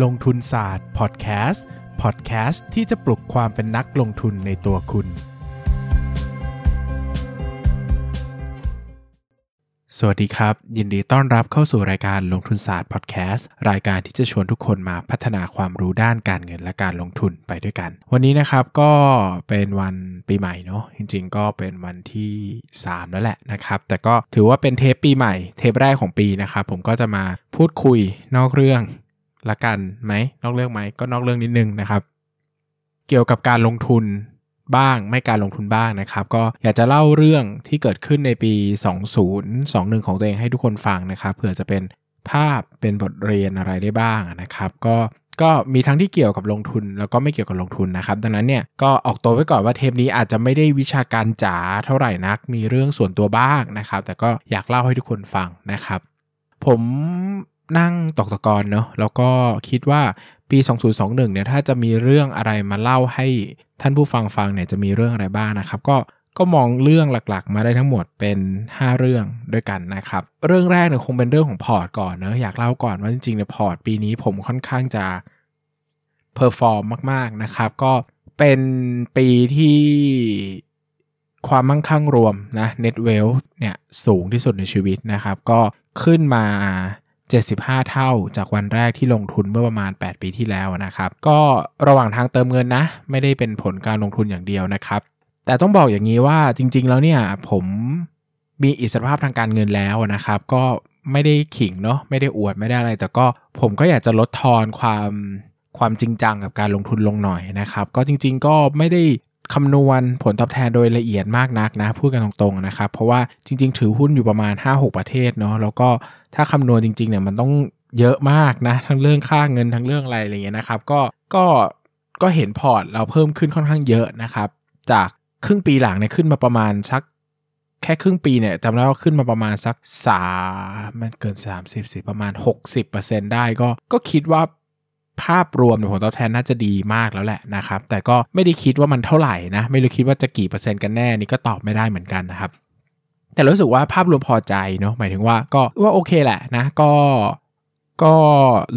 ลงทุนศาสตร์พอดแคสต์พอดแคสต์ที่จะปลุกความเป็นนักลงทุนในตัวคุณ สวัสดีครับ ยินดีต้อนรับเข้าสู่รายการลงทุนศาสตร์พอดแคสต์รายการที่จะชวนทุกคนมาพัฒนาความรู้ด้านการเงินและการลงทุนไปด้วยกัน วันนี้นะครับก็เป็นวันปีใหม่เนาะจริง ๆ ก็เป็นวันที่ 3 แล้วแหละนะครับ แต่ก็ถือว่าเป็นเทปปีใหม่ เทปแรกของปีนะครับผมก็จะมาพูดคุยนอกเรื่อง ละกันไหมนอกเรื่องไหมก็นอกเรื่องนิดนึงนะครับ เกี่ยวกับการลงทุนบ้างไม่การลงทุนบ้างนะครับ ก็อยากจะเล่าเรื่องที่เกิดขึ้นในปี 2021 ของตัวเองให้ทุกคนฟังนะครับเผื่อจะเป็นภาพเป็นบทเรียนอะไรได้บ้างนะครับ ก็ก็มีทั้งที่เกี่ยวกับลงทุนแล้วก็ไม่เกี่ยวกับลงทุนนะครับ ดังนั้นเนี่ยก็ออกตัวไว้ก่อนว่าเทปนี้อาจจะไม่ได้วิชาการจ๋าเท่าไหร่นัก มีเรื่องส่วนตัวบ้างนะครับ แต่ก็อยากเล่าให้ทุกคนฟังนะครับ ผม นั่งตกตะกอนเนาะแล้วก็คิดว่าปี 2021เนี่ยถ้าจะมีเรื่องอะไรมาเล่าให้ท่านผู้ฟังฟังเนี่ยจะมีเรื่องอะไรบ้างนะครับ ก็ก็มองเรื่องหลักๆ มาได้ทั้งหมดเป็น 5 เรื่องด้วยกันนะครับ เรื่องแรกเนี่ยคงเป็นเรื่องของพอร์ตก่อนเนาะอยากเล่าก่อนว่าจริงๆเนี่ยพอร์ตปีนี้ผมค่อนข้างจะ perform มากๆนะครับ ก็เป็นปีที่ความมั่งคั่งรวมนะ net wealth เนี่ยสูงที่สุดในชีวิตนะครับ ก็ขึ้นมา 75 เท่าจากวันแรกที่ลงทุนเมื่อประมาณ 8 ปีที่แล้วนะครับ ก็ระหว่างทางเติมเงินนะ ไม่ได้เป็นผลการลงทุนอย่างเดียวนะครับ แต่ต้องบอกอย่างนี้ว่าจริง ๆ แล้วเนี่ยผมมีอิสรภาพทางการเงินแล้วนะครับ ก็ไม่ได้ขิงเนาะไม่ได้อวดไม่ได้อะไร แต่ก็ผมก็อยากจะลดทอนความความจริงจังกับการลงทุนลงหน่อยนะครับ ก็จริง ๆ ก็ไม่ได้ คำนวณผลตอบแทนโดยละเอียดมากนักนะ พูดกันตรงๆนะครับ เพราะว่าจริง ๆ ถือหุ้นอยู่ประมาณ 5-6 ประเทศเนาะแล้วก็ถ้าคำนวณจริงๆเนี่ยมันต้องเยอะมากนะ ทั้งเรื่องค่าเงินทั้งเรื่องอะไรอะไรเงี้ยนะครับ ก็ก็ก็เห็นพอร์ตเราเพิ่มขึ้นค่อนข้างเยอะนะครับ จากครึ่งปีหลังเนี่ยขึ้นมาประมาณสักแค่ครึ่งปีเนี่ยจำได้ว่าขึ้นมาประมาณสักสามันเกิน 30สิประมาณ 60%ได้ก็ก็คิดว่า ภาพรวมผลตอบแทนน่าจะดีมากแล้วแหละนะครับ แต่ก็ไม่ได้คิดว่ามันเท่าไหร่นะ ไม่รู้คิดว่าจะกี่เปอร์เซ็นต์กันแน่นี่ก็ตอบไม่ได้เหมือนกันนะครับ แต่รู้สึกว่าภาพรวมพอใจเนาะหมายถึงว่าก็ว่าโอเคแหละนะก็ก็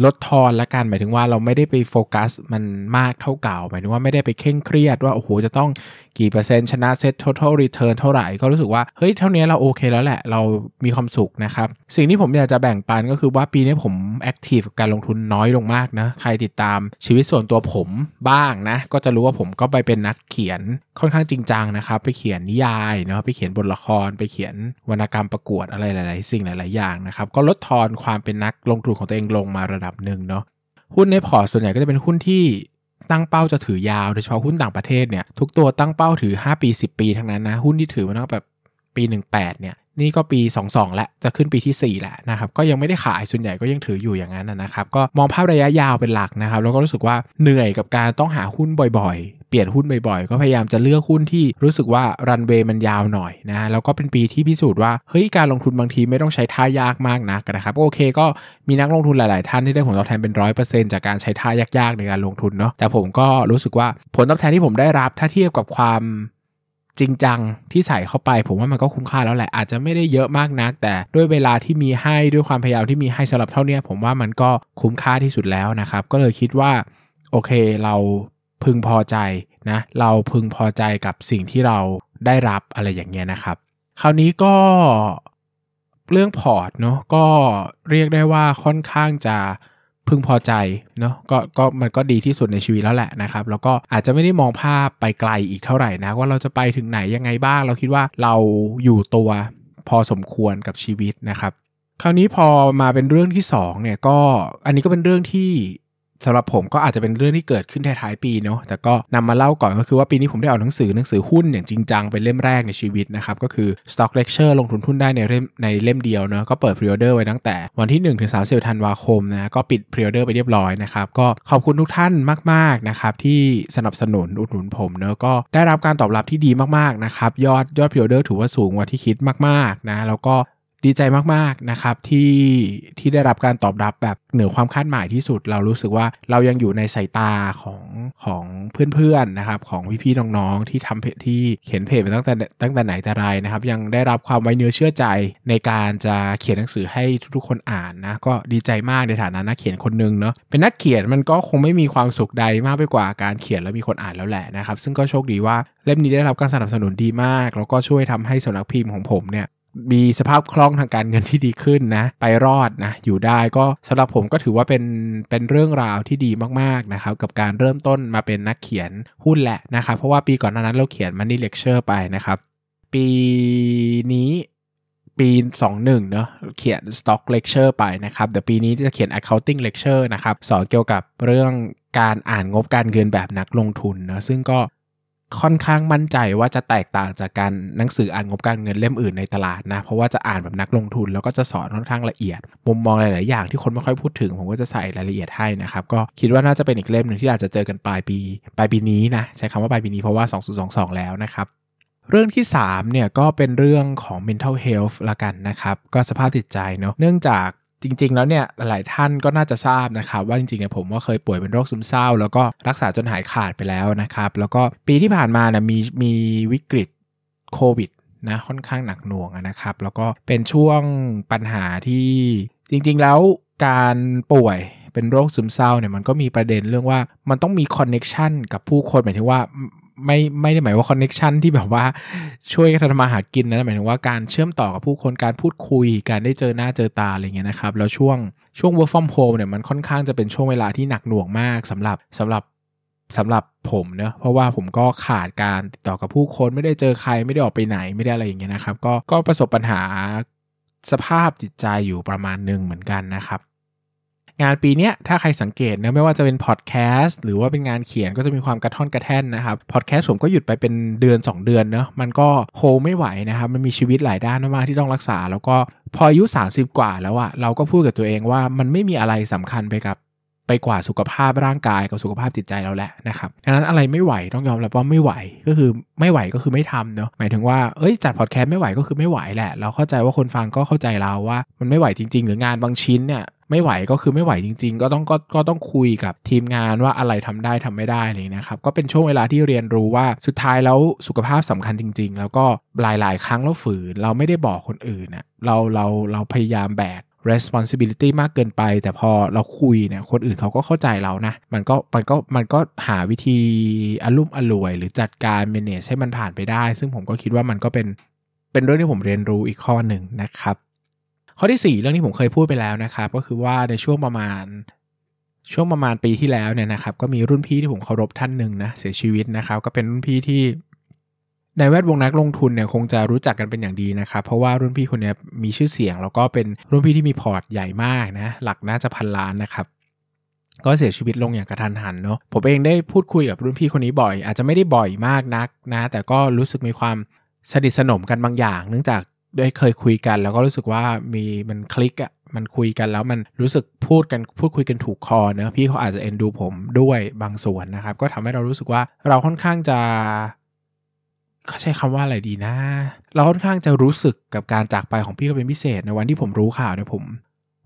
ลดทอนละกันหมายถึงว่าเราไม่ได้ไปโฟกัสมันมากเท่าเก่า หมายถึงว่าไม่ได้ไปเคร่งเครียดว่าโอ้โหจะต้อง กี่เปอร์เซ็นต์ชนะเซ็ต total return เท่าไหร่ก็รู้สึกว่า เฮ้ย เท่านี้เราโอเคแล้วแหละ เรามีความสุขนะครับ สิ่งที่ผมอยากจะแบ่งปันก็คือว่าปีนี้ผม active กับการลงทุนน้อยลงมากนะ ใครติดตามชีวิตส่วนตัวผมบ้างนะ ก็จะรู้ว่าผมก็ไปเป็นนักเขียนค่อนข้างจริงจังนะครับ ไปเขียนนิยายเนาะไปเขียนบทละคร ไปเขียนวรรณกรรมประกวดอะไรหลาย ๆ สิ่งหลาย ๆ อย่างนะครับก็ลดทอนความเป็นนักลงทุนของตัวเองลงมาระดับหนึ่งเนาะหุ้นในพอร์ตส่วนใหญ่ก็จะเป็นหุ้นที่ ตั้งเป้าจะถือยาวโดยเฉพาะหุ้นต่างประเทศเนี่ยทุกตัวตั้งเป้าถือ 5 ปี 10 ปีทั้งนั้นนะหุ้นที่ถือมาตั้งแบบปี 18เนี่ย นี่ก็ปี 22 แล้วจะขึ้นปีที่ 4 แล้วนะครับก็ยังไม่ได้ขายส่วนใหญ่ก็ยังถืออยู่อย่างนั้นนะครับก็มองภาพระยะยาวเป็นหลักนะครับแล้วก็รู้สึกว่าเหนื่อยกับการต้องหาหุ้นบ่อยๆ เปลี่ยนหุ้นบ่อยๆ ก็พยายามจะเลือกหุ้นที่รู้สึกว่ารันเวย์มันยาวหน่อยนะแล้วก็เป็นปีที่พิสูจน์ว่าเฮ้ยการลงทุนบางทีไม่ต้องใช้ท่ายากมากนักนะครับโอเค ก็มีนักลงทุนหลาย ๆ ท่านที่ได้ผลตอบแทนเป็นร้อยเปอร์เซ็นต์จากการใช้ท่ายากๆในการลงทุนเนาะแต่ผมก็รู้สึกว่าผลตอบแทนที่ผมได้รับถ้าเทียบกับความ จริงจังที่ใส่เข้าไป ผมว่ามันก็คุ้มค่าแล้วแหละอาจจะไม่ได้เยอะมากนัก แต่ด้วยเวลาที่มีให้ด้วยความพยายามที่มีให้สำหรับเท่านี้ผมว่ามันก็คุ้มค่าที่สุดแล้วนะครับ ก็เลยคิดว่าโอเคเราพึงพอใจนะเราพึงพอใจกับสิ่งที่เราได้รับอะไรอย่างเงี้ยนะครับ คราวนี้ก็เรื่องพอร์ตเนาะก็เรียกได้ว่าค่อนข้างจะ พึงพอใจเนาะก็ก็มันก็ดีที่สุดในชีวิตแล้วแหละนะครับ แล้วก็อาจจะไม่ได้มองภาพไปไกลอีกเท่าไหร่นะ ว่าเราจะไปถึงไหนยังไงบ้าง เราคิดว่าเราอยู่ตัวพอสมควรกับชีวิตนะครับ คราวนี้พอมาเป็นเรื่องที่2เนี่ยก็อันนี้ก็เป็นเรื่องที่ สำหรับผมก็อาจจะเป็นเรื่องที่เกิดขึ้นท้ายๆปีเนาะแต่ก็นำมาเล่าก่อนก็คือว่าปีนี้ผมได้เอาหนังสือหนังสือหุ้นอย่างจริงจังเป็นเล่มแรกในชีวิตนะครับก็คือ Stock Lecture ลงทุนหุ้นได้ในเล่มในเล่มเดียวเนาะก็เปิด pre-order ไว้ตั้งแต่วันที่1ถึง30ธันวาคมนะก็ปิด pre-order ไปเรียบร้อยนะครับก็ขอบคุณทุกท่านมากๆนะครับที่สนับสนุนอุดหนุนผมเนาะก็ได้รับการตอบรับที่ดีมากๆนะครับยอดยอด pre-order ถือว่าสูงกว่าที่คิดมากๆนะแล้วก็ ดีใจมากๆนะครับที่ที่ได้รับการตอบรับแบบเหนือความคาดหมายที่สุด เรารู้สึกว่าเรายังอยู่ในสายตาของของเพื่อนๆนะครับของพี่ๆน้องๆที่ทำเพจที่เขียนเพจมาตั้งแต่ตั้งแต่ไหนแต่ไรนะครับ ยังได้รับความไว้เนื้อเชื่อใจในการจะเขียนหนังสือให้ทุกๆคนอ่านนะก็ดีใจมากในฐานะนักเขียนคนหนึ่งเนาะเป็นนักเขียนมันก็คงไม่มีความสุขใดมากไปกว่าการเขียนแล้วมีคนอ่านแล้วแหละนะครับ ซึ่งก็โชคดีว่าเล่มนี้ได้รับการสนับสนุนดีมาก แล้วก็ช่วยทำให้สำนักพิมพ์ของผมเนี่ย มีสภาพคล่องทางการเงินที่ดีขึ้นนะ ไปรอดนะ อยู่ได้ก็สำหรับผมก็ถือว่าเป็นเป็นเรื่องราวที่ดีมากๆนะครับกับการเริ่มต้นมาเป็นนักเขียนหุ้นแหละนะครับเพราะว่าปีก่อนหน้านั้นเราเขียนมันนี่เลคเชอร์ไปนะครับ ปีนี้ปี 21 เนอะเขียน Stock Lecture ไปนะครับ เดี๋ยวปีนี้จะเขียน Accounting Lecture นะครับ สอนเกี่ยวกับเรื่องการอ่านงบการเงินแบบนักลงทุนนะซึ่งก็ ค่อนข้างมั่นใจว่าจะแตกต่างจากการหนังสืออ่านงบการเงินเล่มอื่นในตลาดนะ เพราะว่าจะอ่านแบบนักลงทุนแล้วก็จะสอนค่อนข้างละเอียด มุมมองหลาย ๆ อย่างที่คนไม่ค่อยพูดถึง ผมก็จะใส่รายละเอียดให้นะครับ ก็คิดว่าน่าจะเป็นอีกเล่มหนึ่งที่อาจจะเจอกันปลายปีปลายปีนี้นะใช้คำว่าปลายปีนี้เพราะว่า 2022 แล้วนะครับเรื่องที่3เนี่ยก็เป็นเรื่องของ mental health ละกันนะครับ ก็สภาพจิตใจเนาะเนื่องจาก จริง ๆ แล้วเนี่ยหลายท่านก็น่าจะทราบนะครับว่าจริงๆเนี่ยผมก็เคยป่วยเป็นโรคซึมเศร้า แล้วก็รักษาจนหายขาดไปแล้วนะครับ แล้วก็ปีที่ผ่านมาเนี่ยมีมีวิกฤตโควิดนะค่อนข้างหนักหน่วงนะครับ แล้วก็เป็นช่วงปัญหาที่จริง ๆ แล้วการป่วยเป็นโรคซึมเศร้าเนี่ยมันก็มีประเด็นเรื่องว่ามันต้องมี connection กับผู้คนหมายถึงว่า ไม่ไม่ได้หมายว่า connection ที่แบบว่าช่วยกันทำมาหากินนะหมายถึงว่าการเชื่อมต่อกับผู้คนการพูดคุย การได้เจอหน้าเจอตาอะไรเงี้ยนะครับ แล้วช่วงช่วง work from home เนี่ยมันค่อนข้างจะเป็นช่วงเวลาที่หนักหน่วงมากสำหรับสำหรับสำหรับผมเนะเพราะว่าผมก็ขาดการติดต่อกับผู้คนไม่ได้เจอใครไม่ได้ออกไปไหนไม่ได้อะไรอย่างเงี้ยนะครับ ก็ก็ประสบปัญหาสภาพจิตใจอยู่ประมาณหนึ่งเหมือนกันนะครับ งานปีนี้ถ้าใครสังเกตนะไม่ว่าจะเป็นพอดแคสต์หรือว่าเป็นงานเขียนก็จะมีความกระท่อนกระแท่นนะครับพอดแคสต์ผมก็หยุดไปเป็นเดือน 2 เดือนเนาะมันก็โฮไม่ไหวนะครับมันมีชีวิตหลายด้านมากที่ต้องรักษา แล้วก็พออายุ 30 กว่าแล้วอะเราก็พูดกับตัวเองว่ามันไม่มีอะไรสำคัญไปกับไปกว่าสุขภาพร่างกายกับสุขภาพจิตใจเราแหละนะครับดังนั้นอะไรไม่ไหวต้องยอมรับว่าไม่ไหวก็คือไม่ไหวก็คือไม่ทำเนาะหมายถึงว่าเอ้ยจัดพอดแคสต์ไม่ไหวก็คือไม่ไหวแหละ เราเข้าใจว่าคนฟังก็เข้าใจเราว่า มันไม่ไหวจริง ๆ หรืองานบางชิ้นเนี่ย ไม่ไหวก็คือไม่ไหวจริง ๆ ก็ต้องก็ก็ต้องคุยกับทีมงานว่าอะไรทำได้ทำไม่ได้เลยนะครับก็เป็นช่วงเวลาที่เรียนรู้ว่าสุดท้ายแล้วสุขภาพสำคัญจริง ๆ แล้วก็หลายๆ ครั้งเราฝืนเราไม่ได้บอกคนอื่นเนะเราเราเราพยายามแบก responsibility มากเกินไป แต่พอเราคุยเนี่ยคนอื่นเขาก็เข้าใจเรานะ มันก็มันก็มันก็หาวิธีอารมุ่มอร่วย หรือจัดการ manage ให้มันผ่านไปได้ ซึ่งผมก็คิดว่ามันก็เป็นเป็นเรื่องที่ผมเรียนรู้อีกข้อหนึ่งนะครับ ข้อที่ 4 เรื่องที่ผมเคยพูดไปแล้วนะครับ ก็คือว่าในช่วงประมาณช่วงประมาณปีที่แล้วเนี่ยนะครับ ก็มีรุ่นพี่ที่ผมเคารพท่านหนึ่งนะเสียชีวิตนะครับ ก็เป็นรุ่นพี่ที่ในแวดวงนักลงทุนเนี่ยคงจะรู้จักกันเป็นอย่างดีนะครับ เพราะว่ารุ่นพี่คนนี้มีชื่อเสียง แล้วก็เป็นรุ่นพี่ที่มีพอร์ตใหญ่มากนะหลักน่าจะพันล้านนะครับก็เสียชีวิตลงอย่างกระทันหันเนาะผมเองได้พูดคุยกับรุ่นพี่คนนี้บ่อย อาจจะไม่ได้บ่อยมากนักนะ แต่ก็รู้สึกมีความสนิทสนมกันบางอย่าง เนื่องจาก ได้เคยคุยกัน แล้วก็รู้สึกว่ามีมันคลิกอะมันคุยกันแล้วมันรู้สึกพูดกันพูดคุยกันถูกคอเนะพี่เขาอาจจะเอ็นดูผมด้วยบางส่วนนะครับ ก็ทำให้เรารู้สึกว่าเราค่อนข้างจะเขาใช้คำว่าอะไรดีนะ เราค่อนข้างจะรู้สึกกับการจากไปของพี่เขาเป็นพิเศษในวันที่ผมรู้ข่าวเนี่ยผม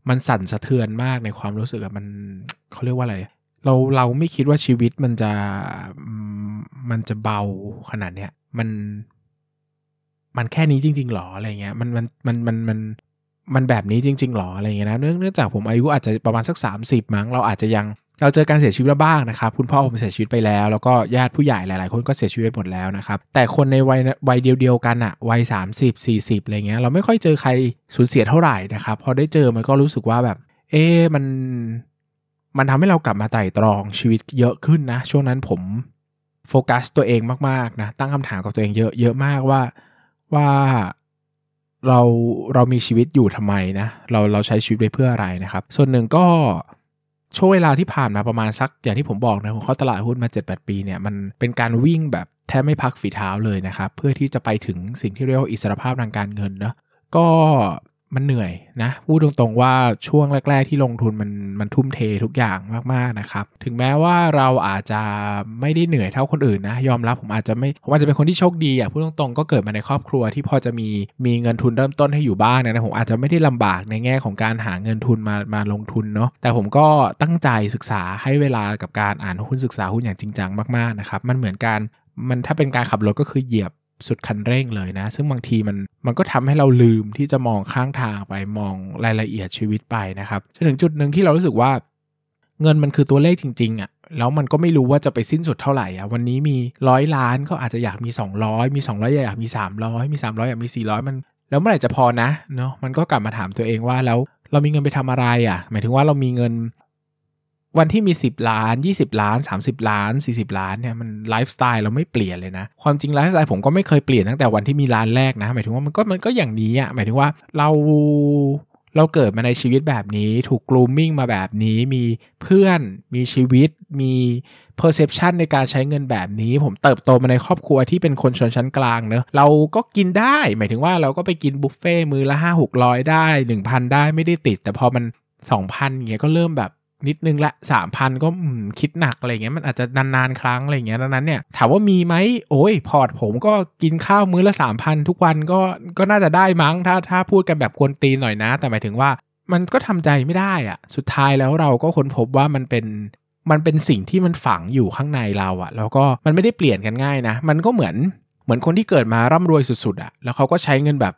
มันสั่นสะเทือนมากในความรู้สึกอะมันเขาเรียกว่าอะไร เราเราไม่คิดว่าชีวิตมันจะมันจะเบาขนาดเนี้ยมัน มันแค่นี้จริง ๆหรออะไรเงี้ยมันมันมันมันมันมันแบบนี้จริงๆหรออะไรเงี้ยนะเนื่องจากผมอายุอาจจะประมาณสัก 30 มั้งเราอาจจะยังเราเจอการเสียชีวิตบ้างนะครับคุณพ่อผมเสียชีวิตไปแล้ว แล้วก็ญาติผู้ใหญ่หลาย ๆ คนก็เสียชีวิตไปหมดแล้วนะครับแต่คนในวัยวัยเดียวๆกันอะวัย 30 40อะไรเงี้ยเราไม่ค่อยเจอใครสูญเสียเท่าไหร่นะครับพอได้เจอมันก็รู้สึกว่าแบบ เอ๊มันมันทำให้เรากลับมาไตร่ตรองชีวิตเยอะขึ้นนะ ช่วงนั้นผมโฟกัสตัวเองมากๆนะตั้งคำถามกับตัวเองเยอะเยอะมากว่า ว่าเราเรามีชีวิตอยู่ทำไมนะเราเราใช้ชีวิตไปเพื่ออะไรนะครับ ส่วนหนึ่งก็ช่วงเวลาที่ผ่านมาประมาณสักอย่างที่ผมบอกนะผมเข้าตลาดหุ้นมา 7-8 ปีเนี่ยมันเป็นการวิ่งแบบแทบไม่พักฝีเท้าเลยนะครับ เพื่อที่จะไปถึงสิ่งที่เรียกว่าอิสรภาพทางการเงินนะก็ มันเหนื่อยนะพูดตรงๆว่าช่วงแรก ๆ ที่ลงทุนมันมันทุ่มเททุกอย่างมากๆนะครับ ถึงแม้ว่าเราอาจจะไม่ได้เหนื่อยเท่าคนอื่นนะ ยอมรับผมอาจจะไม่ผมอาจจะเป็นคนที่โชคดีอะพูดตรงๆก็เกิดมาในครอบครัวที่พอจะมีมีเงินทุนเริ่มต้นให้อยู่บ้างนะผมอาจจะไม่ได้ลำบากในแง่ของการหาเงินทุนมามาลงทุนเนาะแต่ผมก็ตั้งใจศึกษาให้เวลากับการอ่านหุ้นศึกษาหุ้นอย่างจริงจังมากๆนะครับมันเหมือนการมันถ้าเป็นการขับรถก็คือเหยียบ สุดคันเร่งเลยนะ ซึ่งบางทีมันมันก็ทำให้เราลืมที่จะมองข้างทางไปมองรายละเอียดชีวิตไปนะครับจนถึงจุดหนึ่งที่เรารู้สึกว่าเงินมันคือตัวเลขจริงๆอะ่ะแล้วมันก็ไม่รู้ว่าจะไปสิ้นสุดเท่าไหร่อะวันนี้มีร้อยล้านก็อาจจะอยากมี 200 มี 200 อยากมี 300 มี 300 อยากมี 400 มัน แล้วเมื่อไหร่จะพอนะเนาะมันก็กลับมาถามตัวเองว่าแล้วเรามีเงินไปทำอะไรอะ่ะ หมายถึงว่าเรามีเงิน วันที่มี 10 ล้าน 20 ล้าน 30 ล้าน 40 ล้านเนี่ยมันไลฟ์สไตล์เราไม่เปลี่ยนเลยนะ ความจริงไลฟ์สไตล์ผมก็ไม่เคยเปลี่ยนตั้งแต่วันที่มีล้านแรกนะ หมายถึงว่ามันก็มันก็อย่างนี้อะหมายถึงว่าเราเราเกิดมาในชีวิตแบบนี้ ถูก grooming มาแบบนี้ มีเพื่อน มีชีวิต มี perception ในการใช้เงินแบบนี้ ผมเติบโตมาในครอบครัวที่เป็นคนชนชั้นกลางเนอะ เราก็กินได้ หมายถึงว่าเราก็ไปกินบุฟเฟ่มือละห้าหกร้อยได้หนึ่งพันได้ไม่ได้ติด แต่พอมันสองพันเงี้ยก็เริ่มแบบ นิดนึงละสามพันก็คิดหนักอะไรเงี้ยมันอาจจะนานๆครั้งอะไรเงี้ยดังนั้นเนี่ยถามว่ามีไหมโอ้ยพอร์ตผมก็กินข้าวมื้อละสามพันทุกวันก็ก็น่าจะได้มั้งถ้าถ้าพูดกันแบบกวนตีนหน่อยนะ แต่หมายถึงว่ามันก็ทำใจไม่ได้อะสุดท้ายแล้วเราก็ค้นพบว่ามันเป็นมันเป็นสิ่งที่มันฝังอยู่ข้างในเราอะแล้วก็มันไม่ได้เปลี่ยนกันง่ายนะ มันก็เหมือนเหมือนคนที่เกิดมาร่ำรวยสุดๆอะแล้วเขาก็ใช้เงินแบบ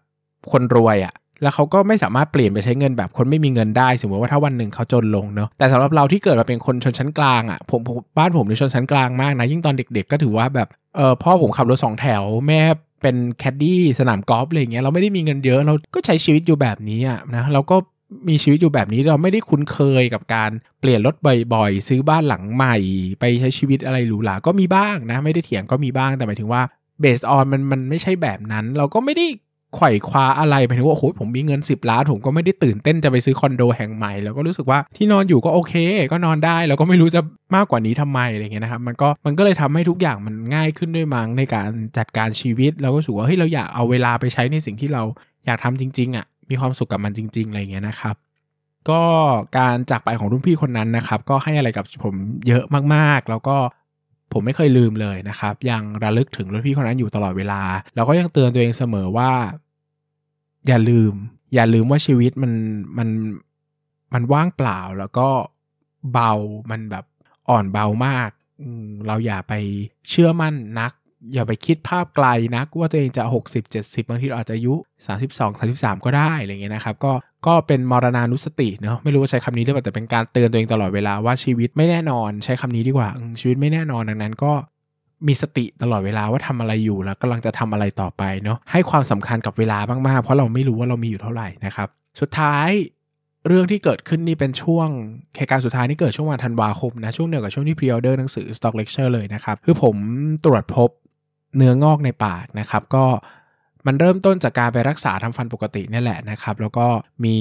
คนรวยอะ แล้วเขาก็ไม่สามารถเปลี่ยนไปใช้เงินแบบคนไม่มีเงินได้สมมติว่าถ้าวันหนึ่งเขาจนลงเนาะแต่สำหรับเราที่เกิดมาเป็นคนชนชั้นกลางอะ่ะผมบ้านผมในชนชั้นกลางมากนะยิ่งตอนเด็ก ๆ ก็ถือว่าแบบเออพ่อผมขับรถสองแถวแม่เป็นแคดดี้สนามกอล์ฟอะไรเงี้ยเราไม่ได้มีเงินเยอะเราก็ใช้ชีวิตอยู่แบบนี้อะนะเราก็มีชีวิตอยู่แบบนี้เราไม่ได้คุ้นเคยกับการเปลี่ยนรถบ่อยๆ ซื้อบ้านหลังใหม่ ไปใช้ชีวิตอะไรหรูหราก็มีบ้างนะ ไม่ได้เถียงก็มีบ้างแต่หมายถึงว่าเบสออนมันมันไม่ใช่แบบนั้น เราก็ไม่ได้ ไขว่คว้าอะไรไปถึงว่าโอ้โหผมมีเงิน 10 ล้านผมก็ไม่ได้ตื่นเต้นจะไปซื้อคอนโดแห่งใหม่ แล้วก็รู้สึกว่าที่นอนอยู่ก็โอเค ก็นอนได้ แล้วก็ไม่รู้จะมากกว่านี้ทำไมอะไรเงี้ยนะครับมันก็มันก็เลยทำให้ทุกอย่างมันง่ายขึ้นด้วยมั้งในการจัดการชีวิตเราก็รู้สึกว่าเฮ้ยเราอยากเอาเวลาไปใช้ในสิ่งที่เราอยากทำจริงๆอะ่ะมีความสุขกับมันจริง ๆอะไรเงี้ยนะครับก็การจากไปของรุ่นพี่คนนั้นนะครับก็ให้อะไรกับผมเยอะมากๆ แล้วก็ ผมไม่เคยลืมเลยนะครับ ยังระลึกถึงรุ่นพี่คนนั้นอยู่ตลอดเวลา แล้วก็ยังเตือนตัวเองเสมอว่า อย่าลืม อย่าลืมว่าชีวิตมันมันมันว่างเปล่าแล้วก็เบามันแบบอ่อนเบามาก เราอย่าไปเชื่อมั่นนัก อย่าไปคิดภาพไกลนักว่าตัวเองจะ 60 70 บางทีเราอาจจะอายุ 32 33 ก็ได้อะไรเงี้ยนะครับก็ก็เป็นมรณานุสติเนาะไม่รู้ว่าใช้คำนี้หรือเปล่าแต่เป็นการเตือนตัวเองตลอดเวลาว่าชีวิตไม่แน่นอน ใช้คำนี้ดีกว่าชีวิตไม่แน่นอนดังนั้นก็มีสติตลอดเวลาว่าทำอะไรอยู่แล้วกำลังจะทำอะไรต่อไปเนาะให้ความสำคัญกับเวลามากๆ เพราะเราไม่รู้ว่าเรามีอยู่เท่าไหร่นะครับ สุดท้ายเรื่องที่เกิดขึ้นนี่เป็นช่วงเหตุการณ์สุดท้ายนี่เกิดช่วงวันธันวาคมนะ ช่วงเดียวกับช่วงที่พรีออเดอร์หนังสือ Stock Lecture เลยนะครับ คือผมตรวจพบ เนื้องอกในปากนะครับก็มันเริ่มต้นจากการไปรักษาทำฟันปกตินี่แหละนะครับ แล้วก็มี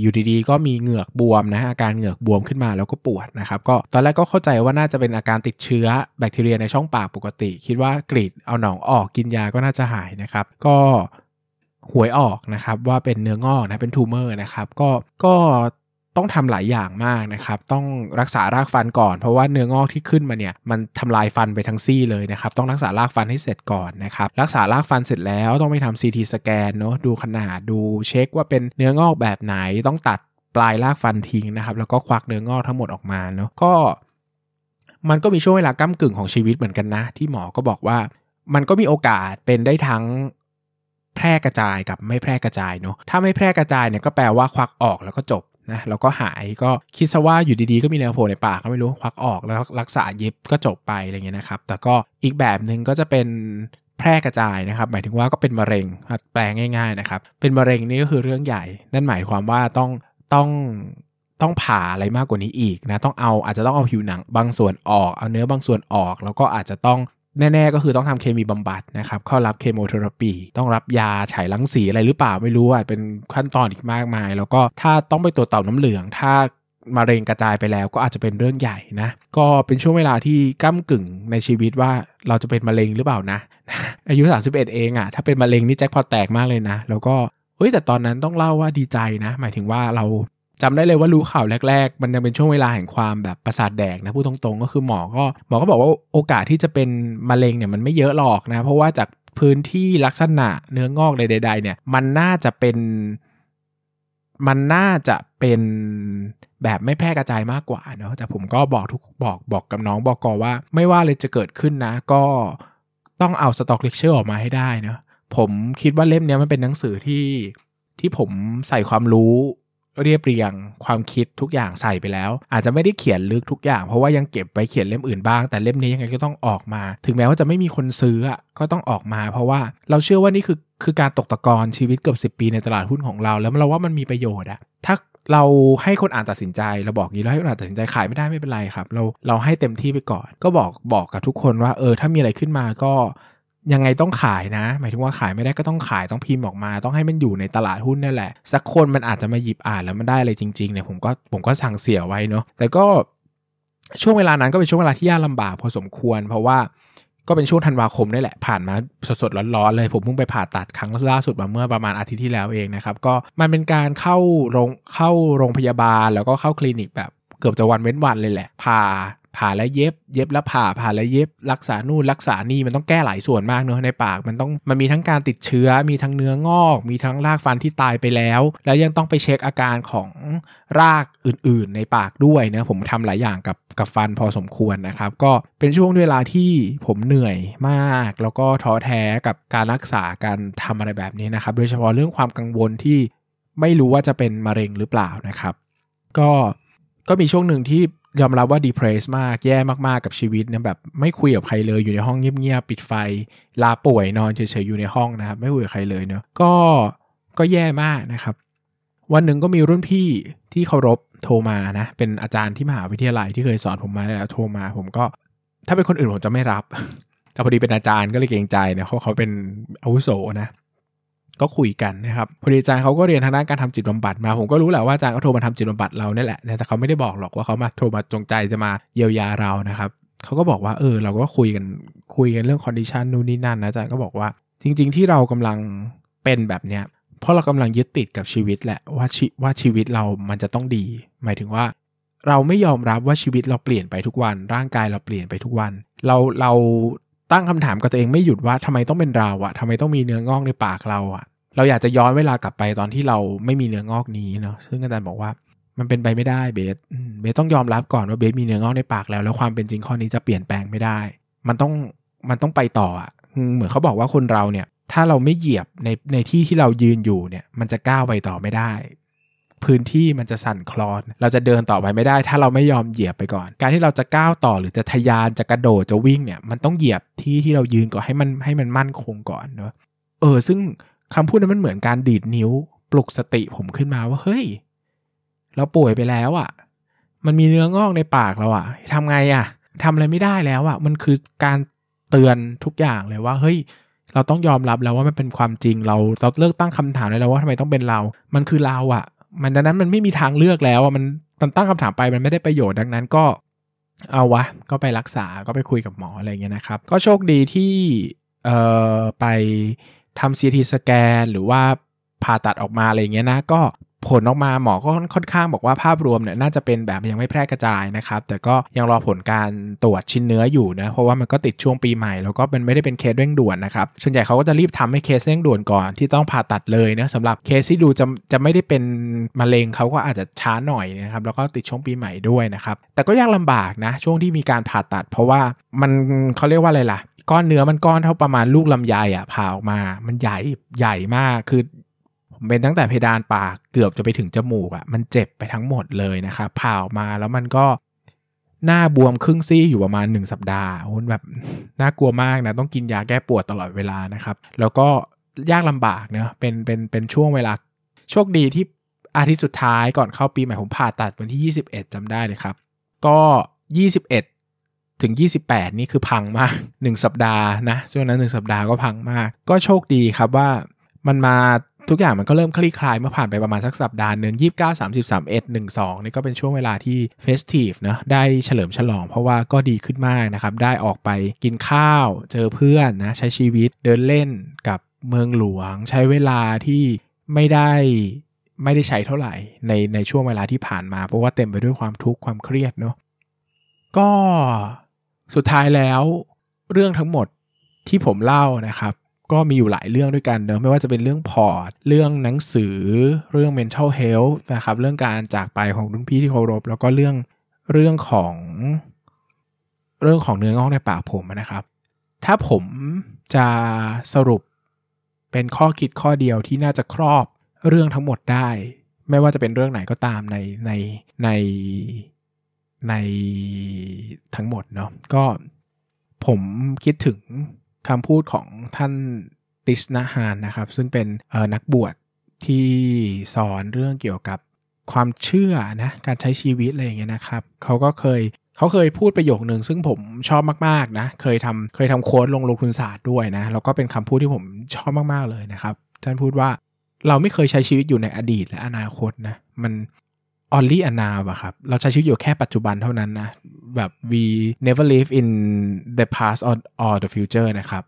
อยู่ดีๆ ก็มีเหงือกบวมนะอาการเหงือกบวมขึ้นมาแล้วก็ปวดนะครับ ก็ตอนแรกก็เข้าใจว่าน่าจะเป็นอาการติดเชื้อแบคทีเรียในช่องปากปกติ คิดว่ากรีดเอาหนองออกกินยาก็น่าจะหายนะครับ ก็หวยออกนะครับว่าเป็นเนื้องอกนะเป็นทูเมอร์นะครับ ก็ก็ ต้องทำหลายอย่างมากนะครับ ต้องรักษารากฟันก่อน เพราะว่าเนื้องอกที่ขึ้นมาเนี่ยมันทำลายฟันไปทั้งซี่เลยนะครับ ต้องรักษารากฟันให้เสร็จก่อนนะครับ รักษารากฟันเสร็จแล้วต้องไปทำซีทีสแกนเนาะ ดูขนาด ดูเช็คว่าเป็นเนื้องอกแบบไหน ต้องตัดปลายรากฟันทิ้งนะครับ แล้วก็ควักเนื้องอกทั้งหมดออกมาเนาะ ก็ มันก็มีช่วงเวลาก้ากึ่งของชีวิตเหมือนกันนะ ที่หมอก็บอกว่า มันก็มีโอกาสเป็นได้ทั้งแพร่กระจายกับไม่แพร่กระจายเนาะ ถ้าไม่แพร่กระจายเนี่ยก็แปลว่าควักออกแล้วก็จบ นะแล้วก็หายก็คิดซะว่าอยู่ดีๆก็มีแนวโผล่ในปากก็ไม่รู้ควักออกแล้วรักษาเย็บก็จบไปอะไรเงี้ยนะครับ แต่ก็อีกแบบหนึ่งก็จะเป็นแพร่กระจายนะครับ หมายถึงว่าก็เป็นมะเร็งแปลง่าย ๆนะครับ เป็นมะเร็งนี่ก็คือเรื่องใหญ่ นั่นหมายความว่าต้องต้องต้องผ่าอะไรมากกว่านี้อีกนะต้องเอาอาจจะต้องเอาผิวหนังบางส่วนออก เอาเนื้อบางส่วนออก แล้วก็อาจจะต้อง แน่ๆก็คือต้องทำเคมีบำบัดนะครับ เข้ารับเคมีเทอราปี ต้องรับยาฉายรังสีอะไรหรือเปล่าไม่รู้อะเป็นขั้นตอนอีกมากมาย แล้วก็ถ้าต้องไปตรวจเต่าน้ำเหลือง ถ้ามะเร็งกระจายไปแล้วก็อาจจะเป็นเรื่องใหญ่นะ ก็เป็นช่วงเวลาที่ก้ากึ่งในชีวิตว่าเราจะเป็นมะเร็งหรือเปล่านะ อายุ 31 เองอะ่ะถ้าเป็นมะเร็งนี่แจ็คพอตแตกมากเลยนะ แล้วก็เฮ้ยแต่ตอนนั้นต้องเล่าว่าดีใจนะ หมายถึงว่าเรา จำได้เลยว่ารู้ข่าวแรก ๆ มันยังเป็นช่วงเวลาแห่งความแบบประสาทแดกนะพูดตรงๆ ก็คือหมอก็หมอก็บอกว่าโอกาสที่จะเป็นมะเร็งเนี่ยมันไม่เยอะหรอกนะ เพราะว่าจากพื้นที่ลักษณะเนื้องอกใดๆเนี่ย มันน่าจะเป็นมันน่าจะเป็นแบบไม่แพร่กระจายมากกว่าเนาะแต่ผมก็บอกทุกบอกบอกกับน้องบอกกอว่า ไม่ว่าอะไรจะเกิดขึ้นนะ ก็ต้องเอา Stock Lecture ออกมาให้ได้เนาะผมคิดว่าเล่มนี้มันเป็นหนังสือที่ที่ผมใส่ความรู้ เรียบเรียงความคิดทุกอย่างใส่ไปแล้ว อาจจะไม่ได้เขียนลึกทุกอย่างเพราะว่ายังเก็บไปเขียนเล่มอื่นบ้าง แต่เล่มนี้ยังไงก็ต้องออกมา ถึงแม้ว่าจะไม่มีคนซื้อก็ต้องออกมา เพราะว่าเราเชื่อว่านี่คือคือการตกตะกอนชีวิตเกือบสิปีในตลาดหุ้นของเรา แล้วเราว่ามันมีประโยชน์อะถ้าเราให้คนอ่านตัดสินใจเราบอกงี้เราให้คนอ่านตัดสินใจขายไม่ได้ไม่เป็นไรครับ เราเราให้เต็มที่ไปก่อน ก็บอกบอกกับทุกคนว่าเออถ้ามีอะไรขึ้นมาก็ ยังไงต้องขายนะ หมายถึงว่าขายไม่ได้ก็ต้องขายต้องพิมพ์ออกมา ต้องให้มันอยู่ในตลาดหุ้นนั่นแหละ สักคนมันอาจจะมาหยิบอ่านแล้วมันได้อะไรจริงๆเนี่ยผมก็ผมก็สั่งเสียไว้เนาะแต่ก็ช่วงเวลานั้นก็เป็นช่วงเวลาที่ยากลาบากพอสมควร เพราะว่าก็เป็นช่วงธันวาคมนี่แหละผ่านมาสดๆร้อนๆเลย ผมเพิ่งไปผ่าตัดครั้งล่าสุดมาเมื่อประมาณอาทิตย์ที่แล้วเองนะครับ ก็มันเป็นการเข้าโรงเข้าโรงพยาบาลแล้วก็เข้าคลินิกแบบเกือบจะวันเว้นวันเลยแหละผ่า ผ่าแล้วเย็บ เย็บแล้วผ่าผ่าแล้วเย็บ รักษานู่นรักษานี่มันต้องแก้หลายส่วนมากเนอะในปาก มันต้องมันมีทั้งการติดเชื้อ มีทั้งเนื้องอก มีทั้งรากฟันที่ตายไปแล้ว แล้วยังต้องไปเช็คอาการของรากอื่น ๆ ในปากด้วยนะผมทำหลายอย่างกับกับฟันพอสมควรนะครับ ก็เป็นช่วงเวลาที่ผมเหนื่อยมาก แล้วก็ท้อแท้กับการรักษาการทำอะไรแบบนี้นะครับ โดยเฉพาะเรื่องความกังวลที่ไม่รู้ว่าจะเป็นมะเร็งหรือเปล่านะครับ ก็ ก็มีช่วงหนึ่งที่ยอมรับว่าดีเพรสมากแย่มากๆกับชีวิตเนี่ยแบบไม่คุยกับใครเลยอยู่ในห้องเงียบๆปิดไฟ ลาป่วยนอนเฉยๆอยู่ในห้องนะครับ ไม่คุยกับใครเลยเนาะก็ก็แย่มากนะครับ วันหนึ่งก็มีรุ่นพี่ที่เคารพโทรมานะ เป็นอาจารย์ที่มหาวิทยาลัยที่เคยสอนผมมาแล้วโทรมา ผมก็ถ้าเป็นคนอื่นผมจะไม่รับ แต่พอดีเป็นอาจารย์ก็เลยเกรงใจเนี่ยเขาเขาเป็นอาวุโสนะ ก็คุยกันนะครับพอดีอาจารย์เขาก็เรียนทางด้านการทำจิตบำบัดมา ผมก็รู้แหละว่าอาจารย์เขาโทรมาทำจิตบำบัดเราเนี่ยแหละแต่เขาไม่ได้บอกหรอกว่าเขามาโทรมาจงใจจะมาเยียวยาเรานะครับเขาก็บอกว่าเออเราก็คุยกันคุยกันเรื่อง condition นู่นนี่นั่นนะอาจารย์ก็บอกว่า จริง ๆ ที่เรากำลังเป็นแบบเนี้ยเพราะเรากำลังยึดติดกับชีวิตแหละว่าชีว่าชีวิตเรามันจะต้องดี หมายถึงว่า เราไม่ยอมรับว่าชีวิตเราเปลี่ยนไปทุกวัน ร่างกายเราเปลี่ยนไปทุกวัน เราเราตั้งคำถามกับตัวเองไม่หยุดว่าทำไมต้องเป็นเราอะทำไมต้องมีเนื้องอกในปากเราอะ เราอยากจะย้อนเวลากลับไปตอนที่เราไม่มีเนื้องอกนี้เนาะซึ่งอาจารย์บอกว่ามันเป็นไปไม่ได้เบสเบสต้องยอมรับก่อนว่าเบสมีเนื้องอกในปากแล้ว แล้วความเป็นจริงข้อนี้จะเปลี่ยนแปลงไม่ได้ มันต้องมันต้องไปต่ออะเหมือนเขาบอกว่าคนเราเนี่ย ถ้าเราไม่เหยียบในในที่ที่เรายืนอยู่เนี่ย มันจะก้าวไปต่อไม่ได้ พื้นที่มันจะสั่นคลอน เราจะเดินต่อไปไม่ได้ ถ้าเราไม่ยอมเหยียบไปก่อน การที่เราจะก้าวต่อหรือจะทะยานจะกระโดดจะวิ่งเนี่ย มันต้องเหยียบที่ที่เรายืนก่อนให้มันให้มันมั่นคงก่อนเนาะเออ ซึ่ง คำพูดนั้นมันเหมือนการดีดนิ้วปลุกสติผมขึ้นมาว่าเฮ้ย เราป่วยไปแล้วอะ่ะ มันมีเนื้องอกในปากเราอะ่ะทำไงอะ่ะทำอะไรไม่ได้แล้วอะ่ะ มันคือการเตือนทุกอย่างเลยว่า เฮ้ย เราต้องยอมรับแล้วว่ามันเป็นความจริงเราเราเลิกตั้งคำถามเลยแล้วว่าทำไมต้องเป็นเรา มันคือเราอะ่ะ มันดังนั้นมันไม่มีทางเลือกแล้วอะมันมันตั้งคำถามไปมันไม่ได้ประโยชน์ดังนั้นก็เอาวะ ก็ไปรักษาก็ไปคุยกับหมออะไรเงี้ยนะครับ ก็โชคดีที่เอ่อไป ทำ CT สแกนหรือว่าผ่าตัดออกมาอะไรเงี้ยนะ ก็ผลออกมาหมอก็ค่อนข้างบอกว่าภาพรวมเนี่ยน่าจะเป็นแบบยังไม่แพร่กระจายนะครับ แต่ก็ยังรอผลการตรวจชิ้นเนื้ออยู่นะ เพราะว่ามันก็ติดช่วงปีใหม่ แล้วก็เป็นไม่ได้เป็นเคสเร่งด่วนนะครับ ส่วนใหญ่เขาก็จะรีบทำให้เคสเร่งด่วนก่อนที่ต้องผ่าตัดเลยนะสำหรับเคสที่ดูจะจะไม่ได้เป็นมะเร็งเขาก็อาจจะช้าหน่อยนะครับแล้วก็ติดช่วงปีใหม่ด้วยนะครับแต่ก็ยากลำบากนะช่วงที่มีการผ่าตัด เพราะว่ามันเขาเรียกว่าอะไรล่ะ ก้อนเนื้อมันก้อนเท่าประมาณลูกลำไยอะผ่าออกมา มันใหญ่ใหญ่มากคือผมเป็นตั้งแต่เพดานปากเกือบจะไปถึงจมูกอะมันเจ็บไปทั้งหมดเลยนะครับผ่าออกมาแล้วมันก็หน้าบวมครึ่งซี่อยู่ประมาณ 1 สัปดาห์โอ้แบบน่ากลัวมากนะต้องกินยาแก้ปวดตลอดเวลานะครับ แล้วก็ยากลำบากเนะเป็นเป็นเป็นช่วงเวลา โชคดีที่อาทิตย์สุดท้ายก่อนเข้าปีใหม่ผมผ่าตัดวันที่ 21จำได้เลยครับ ก็ 21 ถึง 28 นี่คือพังมาก 1 สัปดาห์นะช่วงนั้น 1 สัปดาห์ก็พังมาก ก็โชคดีครับว่ามันมาทุกอย่างมันก็เริ่มคลี่คลายเมื่อผ่านไปประมาณสักสัปดาห์หนึ่งยี่สิบเก้าสามสิบสามเอ็ดหนึ่งสองนี่ก็เป็นช่วงเวลาที่เฟสทีฟนะได้เฉลิมฉลองเพราะว่าก็ดีขึ้นมากนะครับ ได้ออกไปกินข้าว เจอเพื่อนนะใช้ชีวิตเดินเล่นกับเมืองหลวง ใช้เวลาที่ไม่ได้ไม่ได้ใช้เท่าไหร่ในในช่วงเวลาที่ผ่านมา เพราะว่าเต็มไปด้วยความทุกข์ความเครียดเนาะก็ สุดท้ายแล้วเรื่องทั้งหมดที่ผมเล่านะครับ ก็มีอยู่หลายเรื่องด้วยกันเนอะไม่ว่าจะเป็นเรื่องพอร์ต เรื่องหนังสือ เรื่อง mental health นะครับ เรื่องการจากไปของรุ่นพี่ที่เคารพ แล้วก็เรื่องเรื่องของเรื่องของเนื้องอกในปากผมนะครับ ถ้าผมจะสรุปเป็นข้อคิดข้อเดียวที่น่าจะครอบเรื่องทั้งหมดได้ ไม่ว่าจะเป็นเรื่องไหนก็ตามในในใน ในทั้งหมดเนาะก็ผมคิดถึงคำพูดของท่านติสนาฮานนะครับ ซึ่งเป็นนักบวชที่สอนเรื่องเกี่ยวกับความเชื่อนะการใช้ชีวิตอะไรอย่างเงี้ยนะครับเขาก็เคยเขาเคยพูดประโยคหนึ่งซึ่งผมชอบมากๆนะเคยทำเคยทำโค้ดลงลงทุนศาสตร์ด้วยนะแล้วก็เป็นคำพูดที่ผมชอบมากๆเลยนะครับท่านพูดว่าเราไม่เคยใช้ชีวิตอยู่ในอดีตและอนาคตนะมัน only a now อะครับ เราใช้ชีวิตอยู่แค่ปัจจุบันเท่านั้นนะ แบบ we never live in the past or or the future นะครับ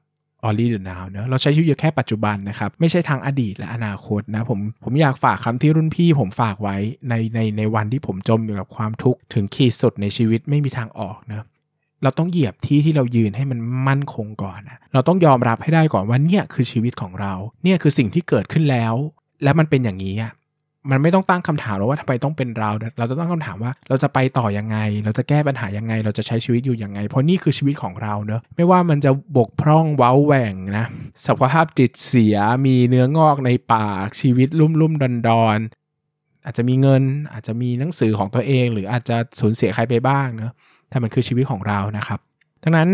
only the now เนะเราใช้ชีวิตอยู่แค่ปัจจุบันนะครับ ไม่ใช่ทางอดีตและอนาคตนะ ผมผมอยากฝากคำที่รุ่นพี่ผมฝากไว้ในในในวันที่ผมจมอยู่กับความทุกข์ ถึงขีดสุดในชีวิตไม่มีทางออกนะเราต้องเหยียบที่ที่เรายืนให้มันมั่นคงก่อนนะเราต้องยอมรับให้ได้ก่อนว่าเนี่ยคือชีวิตของเรา เนี่ยคือสิ่งที่เกิดขึ้นแล้ว และมันเป็นอย่างนี้อะ มันไม่ต้องตั้งคำถามว่าทำไมต้องเป็นเรา เราจะต้องคำถามว่าเราจะไปต่อยังไง เราจะแก้ปัญหายังไง เราจะใช้ชีวิตอยู่ยังไง เพราะนี่คือชีวิตของเราเนอะไม่ว่ามันจะบกพร่องเว้าแหว่งนะสภาพจิตเสียมีเนื้องอกในปากชีวิตลุ่มลุ่มดอนดอนอาจจะมีเงินอาจจะมีหนังสือของตัวเอง หรืออาจจะสูญเสียใครไปบ้างเนอะแต่มันคือชีวิตของเรานะครับ ดังนั้น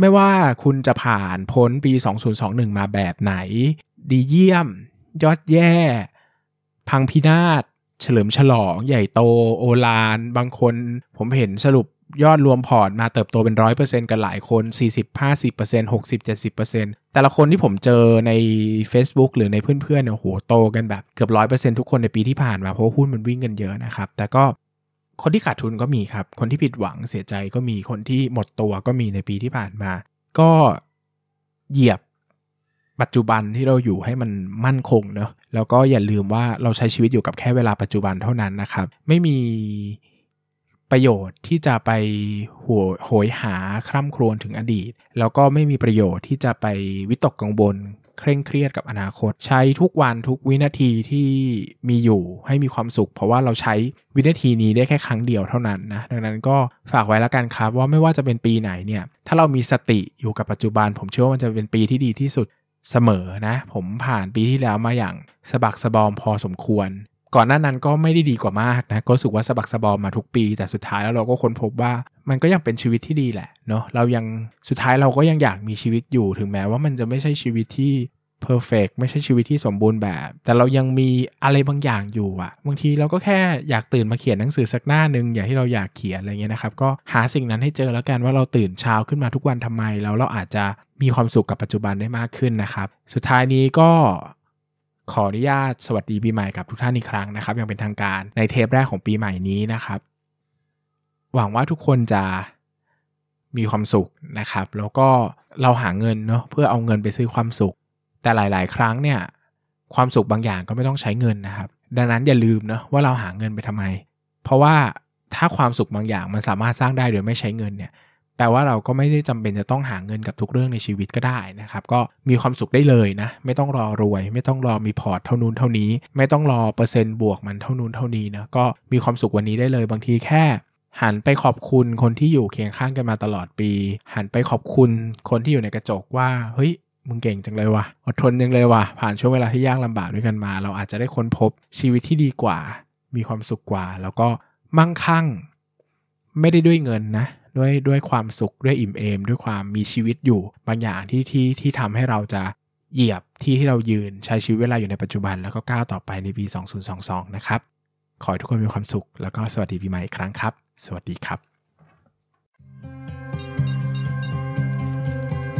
ไม่ว่าคุณจะผ่านพ้นปี 2021 มาแบบไหน ดีเยี่ยม ยอดแย่ พังพินาศเฉลิมฉลองใหญ่โตโอฬารบางคน ผมเห็นสรุปยอดรวมพอร์ตมาเติบโตเป็นร้อยเปอร์เซ็นต์กันหลายคน 40 50เปอร์เซ็นต์60 70เปอร์เซ็นต์แต่ละคนที่ผมเจอใน Facebook หรือในเพื่อนๆเนี่ยโหโตกันแบบเกือบร้อยเปอร์เซ็นต์ทุกคนในปีที่ผ่านมา เพราะหุ้นมันวิ่งกันเยอะนะครับ แต่ก็คนที่ขาดทุนก็มีครับ คนที่ผิดหวังเสียใจก็มีคนที่หมดตัวก็มีในปีที่ผ่านมา ก็เหยียบ ปัจจุบันที่เราอยู่ให้มันมั่นคงเนอะแล้วก็อย่าลืมว่าเราใช้ชีวิตอยู่กับแค่เวลาปัจจุบันเท่านั้นนะครับ ไม่มีประโยชน์ที่จะไปหัวโหยหาคร่ำครวญถึงอดีต แล้วก็ไม่มีประโยชน์ที่จะไปวิตกกังวลเคร่งเครียดกับอนาคต ใช้ทุกวันทุกวินาทีที่มีอยู่ให้มีความสุข เพราะว่าเราใช้วินาทีนี้ได้แค่ครั้งเดียวเท่านั้นนะดังนั้นก็ฝากไว้แล้วกันครับว่าไม่ว่าจะเป็นปีไหนเนี่ยถ้าเรามีสติอยู่กับปัจจุบัน ผมเชื่อว่ามันจะเป็นปีที่ดีที่สุด เสมอนะ ผมผ่านปีที่แล้วมาอย่างสบักสบอมพอสมควร ก่อนหน้านั้นก็ไม่ได้ดีกว่ามากนะก็รู้สึกว่าสบักสบอมมาทุกปี แต่สุดท้ายแล้วเราก็ค้นพบว่ามันก็ยังเป็นชีวิตที่ดีแหละเนาะเรายังสุดท้ายเราก็ยังอยากมีชีวิตอยู่ถึงแม้ว่ามันจะไม่ใช่ชีวิตที่ เพอร์เฟกไม่ใช่ชีวิตที่สมบูรณ์แบบ แต่เรายังมีอะไรบางอย่างอยู่อะบางทีเราก็แค่อยากตื่นมาเขียนหนังสือสักหน้าหนึ่งอย่างที่เราอยากเขียนอะไรเงี้ยนะครับ ก็หาสิ่งนั้นให้เจอแล้วกันว่าเราตื่นเช้าขึ้นมาทุกวันทำไม แล้วเราอาจจะมีความสุขกับปัจจุบันได้มากขึ้นนะครับ สุดท้ายนี้ก็ขออนุญาตสวัสดีปีใหม่กับทุกท่านอีกครั้งนะครับอย่างเป็นทางการในเทปแรกของปีใหม่นี้นะครับ หวังว่าทุกคนจะมีความสุขนะครับ แล้วก็เราหาเงินเนาะเพื่อเอาเงินไปซื้อความสุข แต่หลาย ๆ ครั้งเนี่ยความสุขบางอย่างก็ไม่ต้องใช้เงินนะครับ ดังนั้นอย่าลืมนะว่าเราหาเงินไปทำไม เพราะว่าถ้าความสุขบางอย่างมันสามารถสร้างได้โดยไม่ใช้เงินเนี่ยแปลว่าเราก็ไม่ได้จำเป็นจะต้องหาเงินกับทุกเรื่องในชีวิตก็ได้นะครับ ก็มีความสุขได้เลยนะ ไม่ต้องรอรวย ไม่ต้องรอมีพอร์ตเท่านู้นเท่านี้ ไม่ต้องรอเปอร์เซ็นต์บวกมันเท่านู้นเท่านี้นะก็มีความสุขวันนี้ได้เลยบางทีแค่หันไปขอบคุณคนที่อยู่เคียงข้างกันมาตลอดปี หันไปขอบคุณคนที่อยู่ในกระจกว่า เฮ้ย มึงเก่งจังเลยวะอดทนจังเลยวะผ่านช่วงเวลาที่ยากลำบากด้วยกันมา เราอาจจะได้ค้นพบชีวิตที่ดีกว่า มีความสุขกว่า แล้วก็มั่งคั่ง ไม่ได้ด้วยเงินนะ ด้วยด้วยความสุขด้วยอิ่มเอม ด้วยความมีชีวิตอยู่ บางอย่างที่ที่ที่ทำให้เราจะเหยียบที่ที่เรายืนใช้ชีวิตเวลาอยู่ในปัจจุบัน แล้วก็ก้าวต่อไปในปี 2022 นะครับ ขอให้ทุกคนมีความสุข แล้วก็สวัสดีปีใหม่อีกครั้งครับ สวัสดีครับ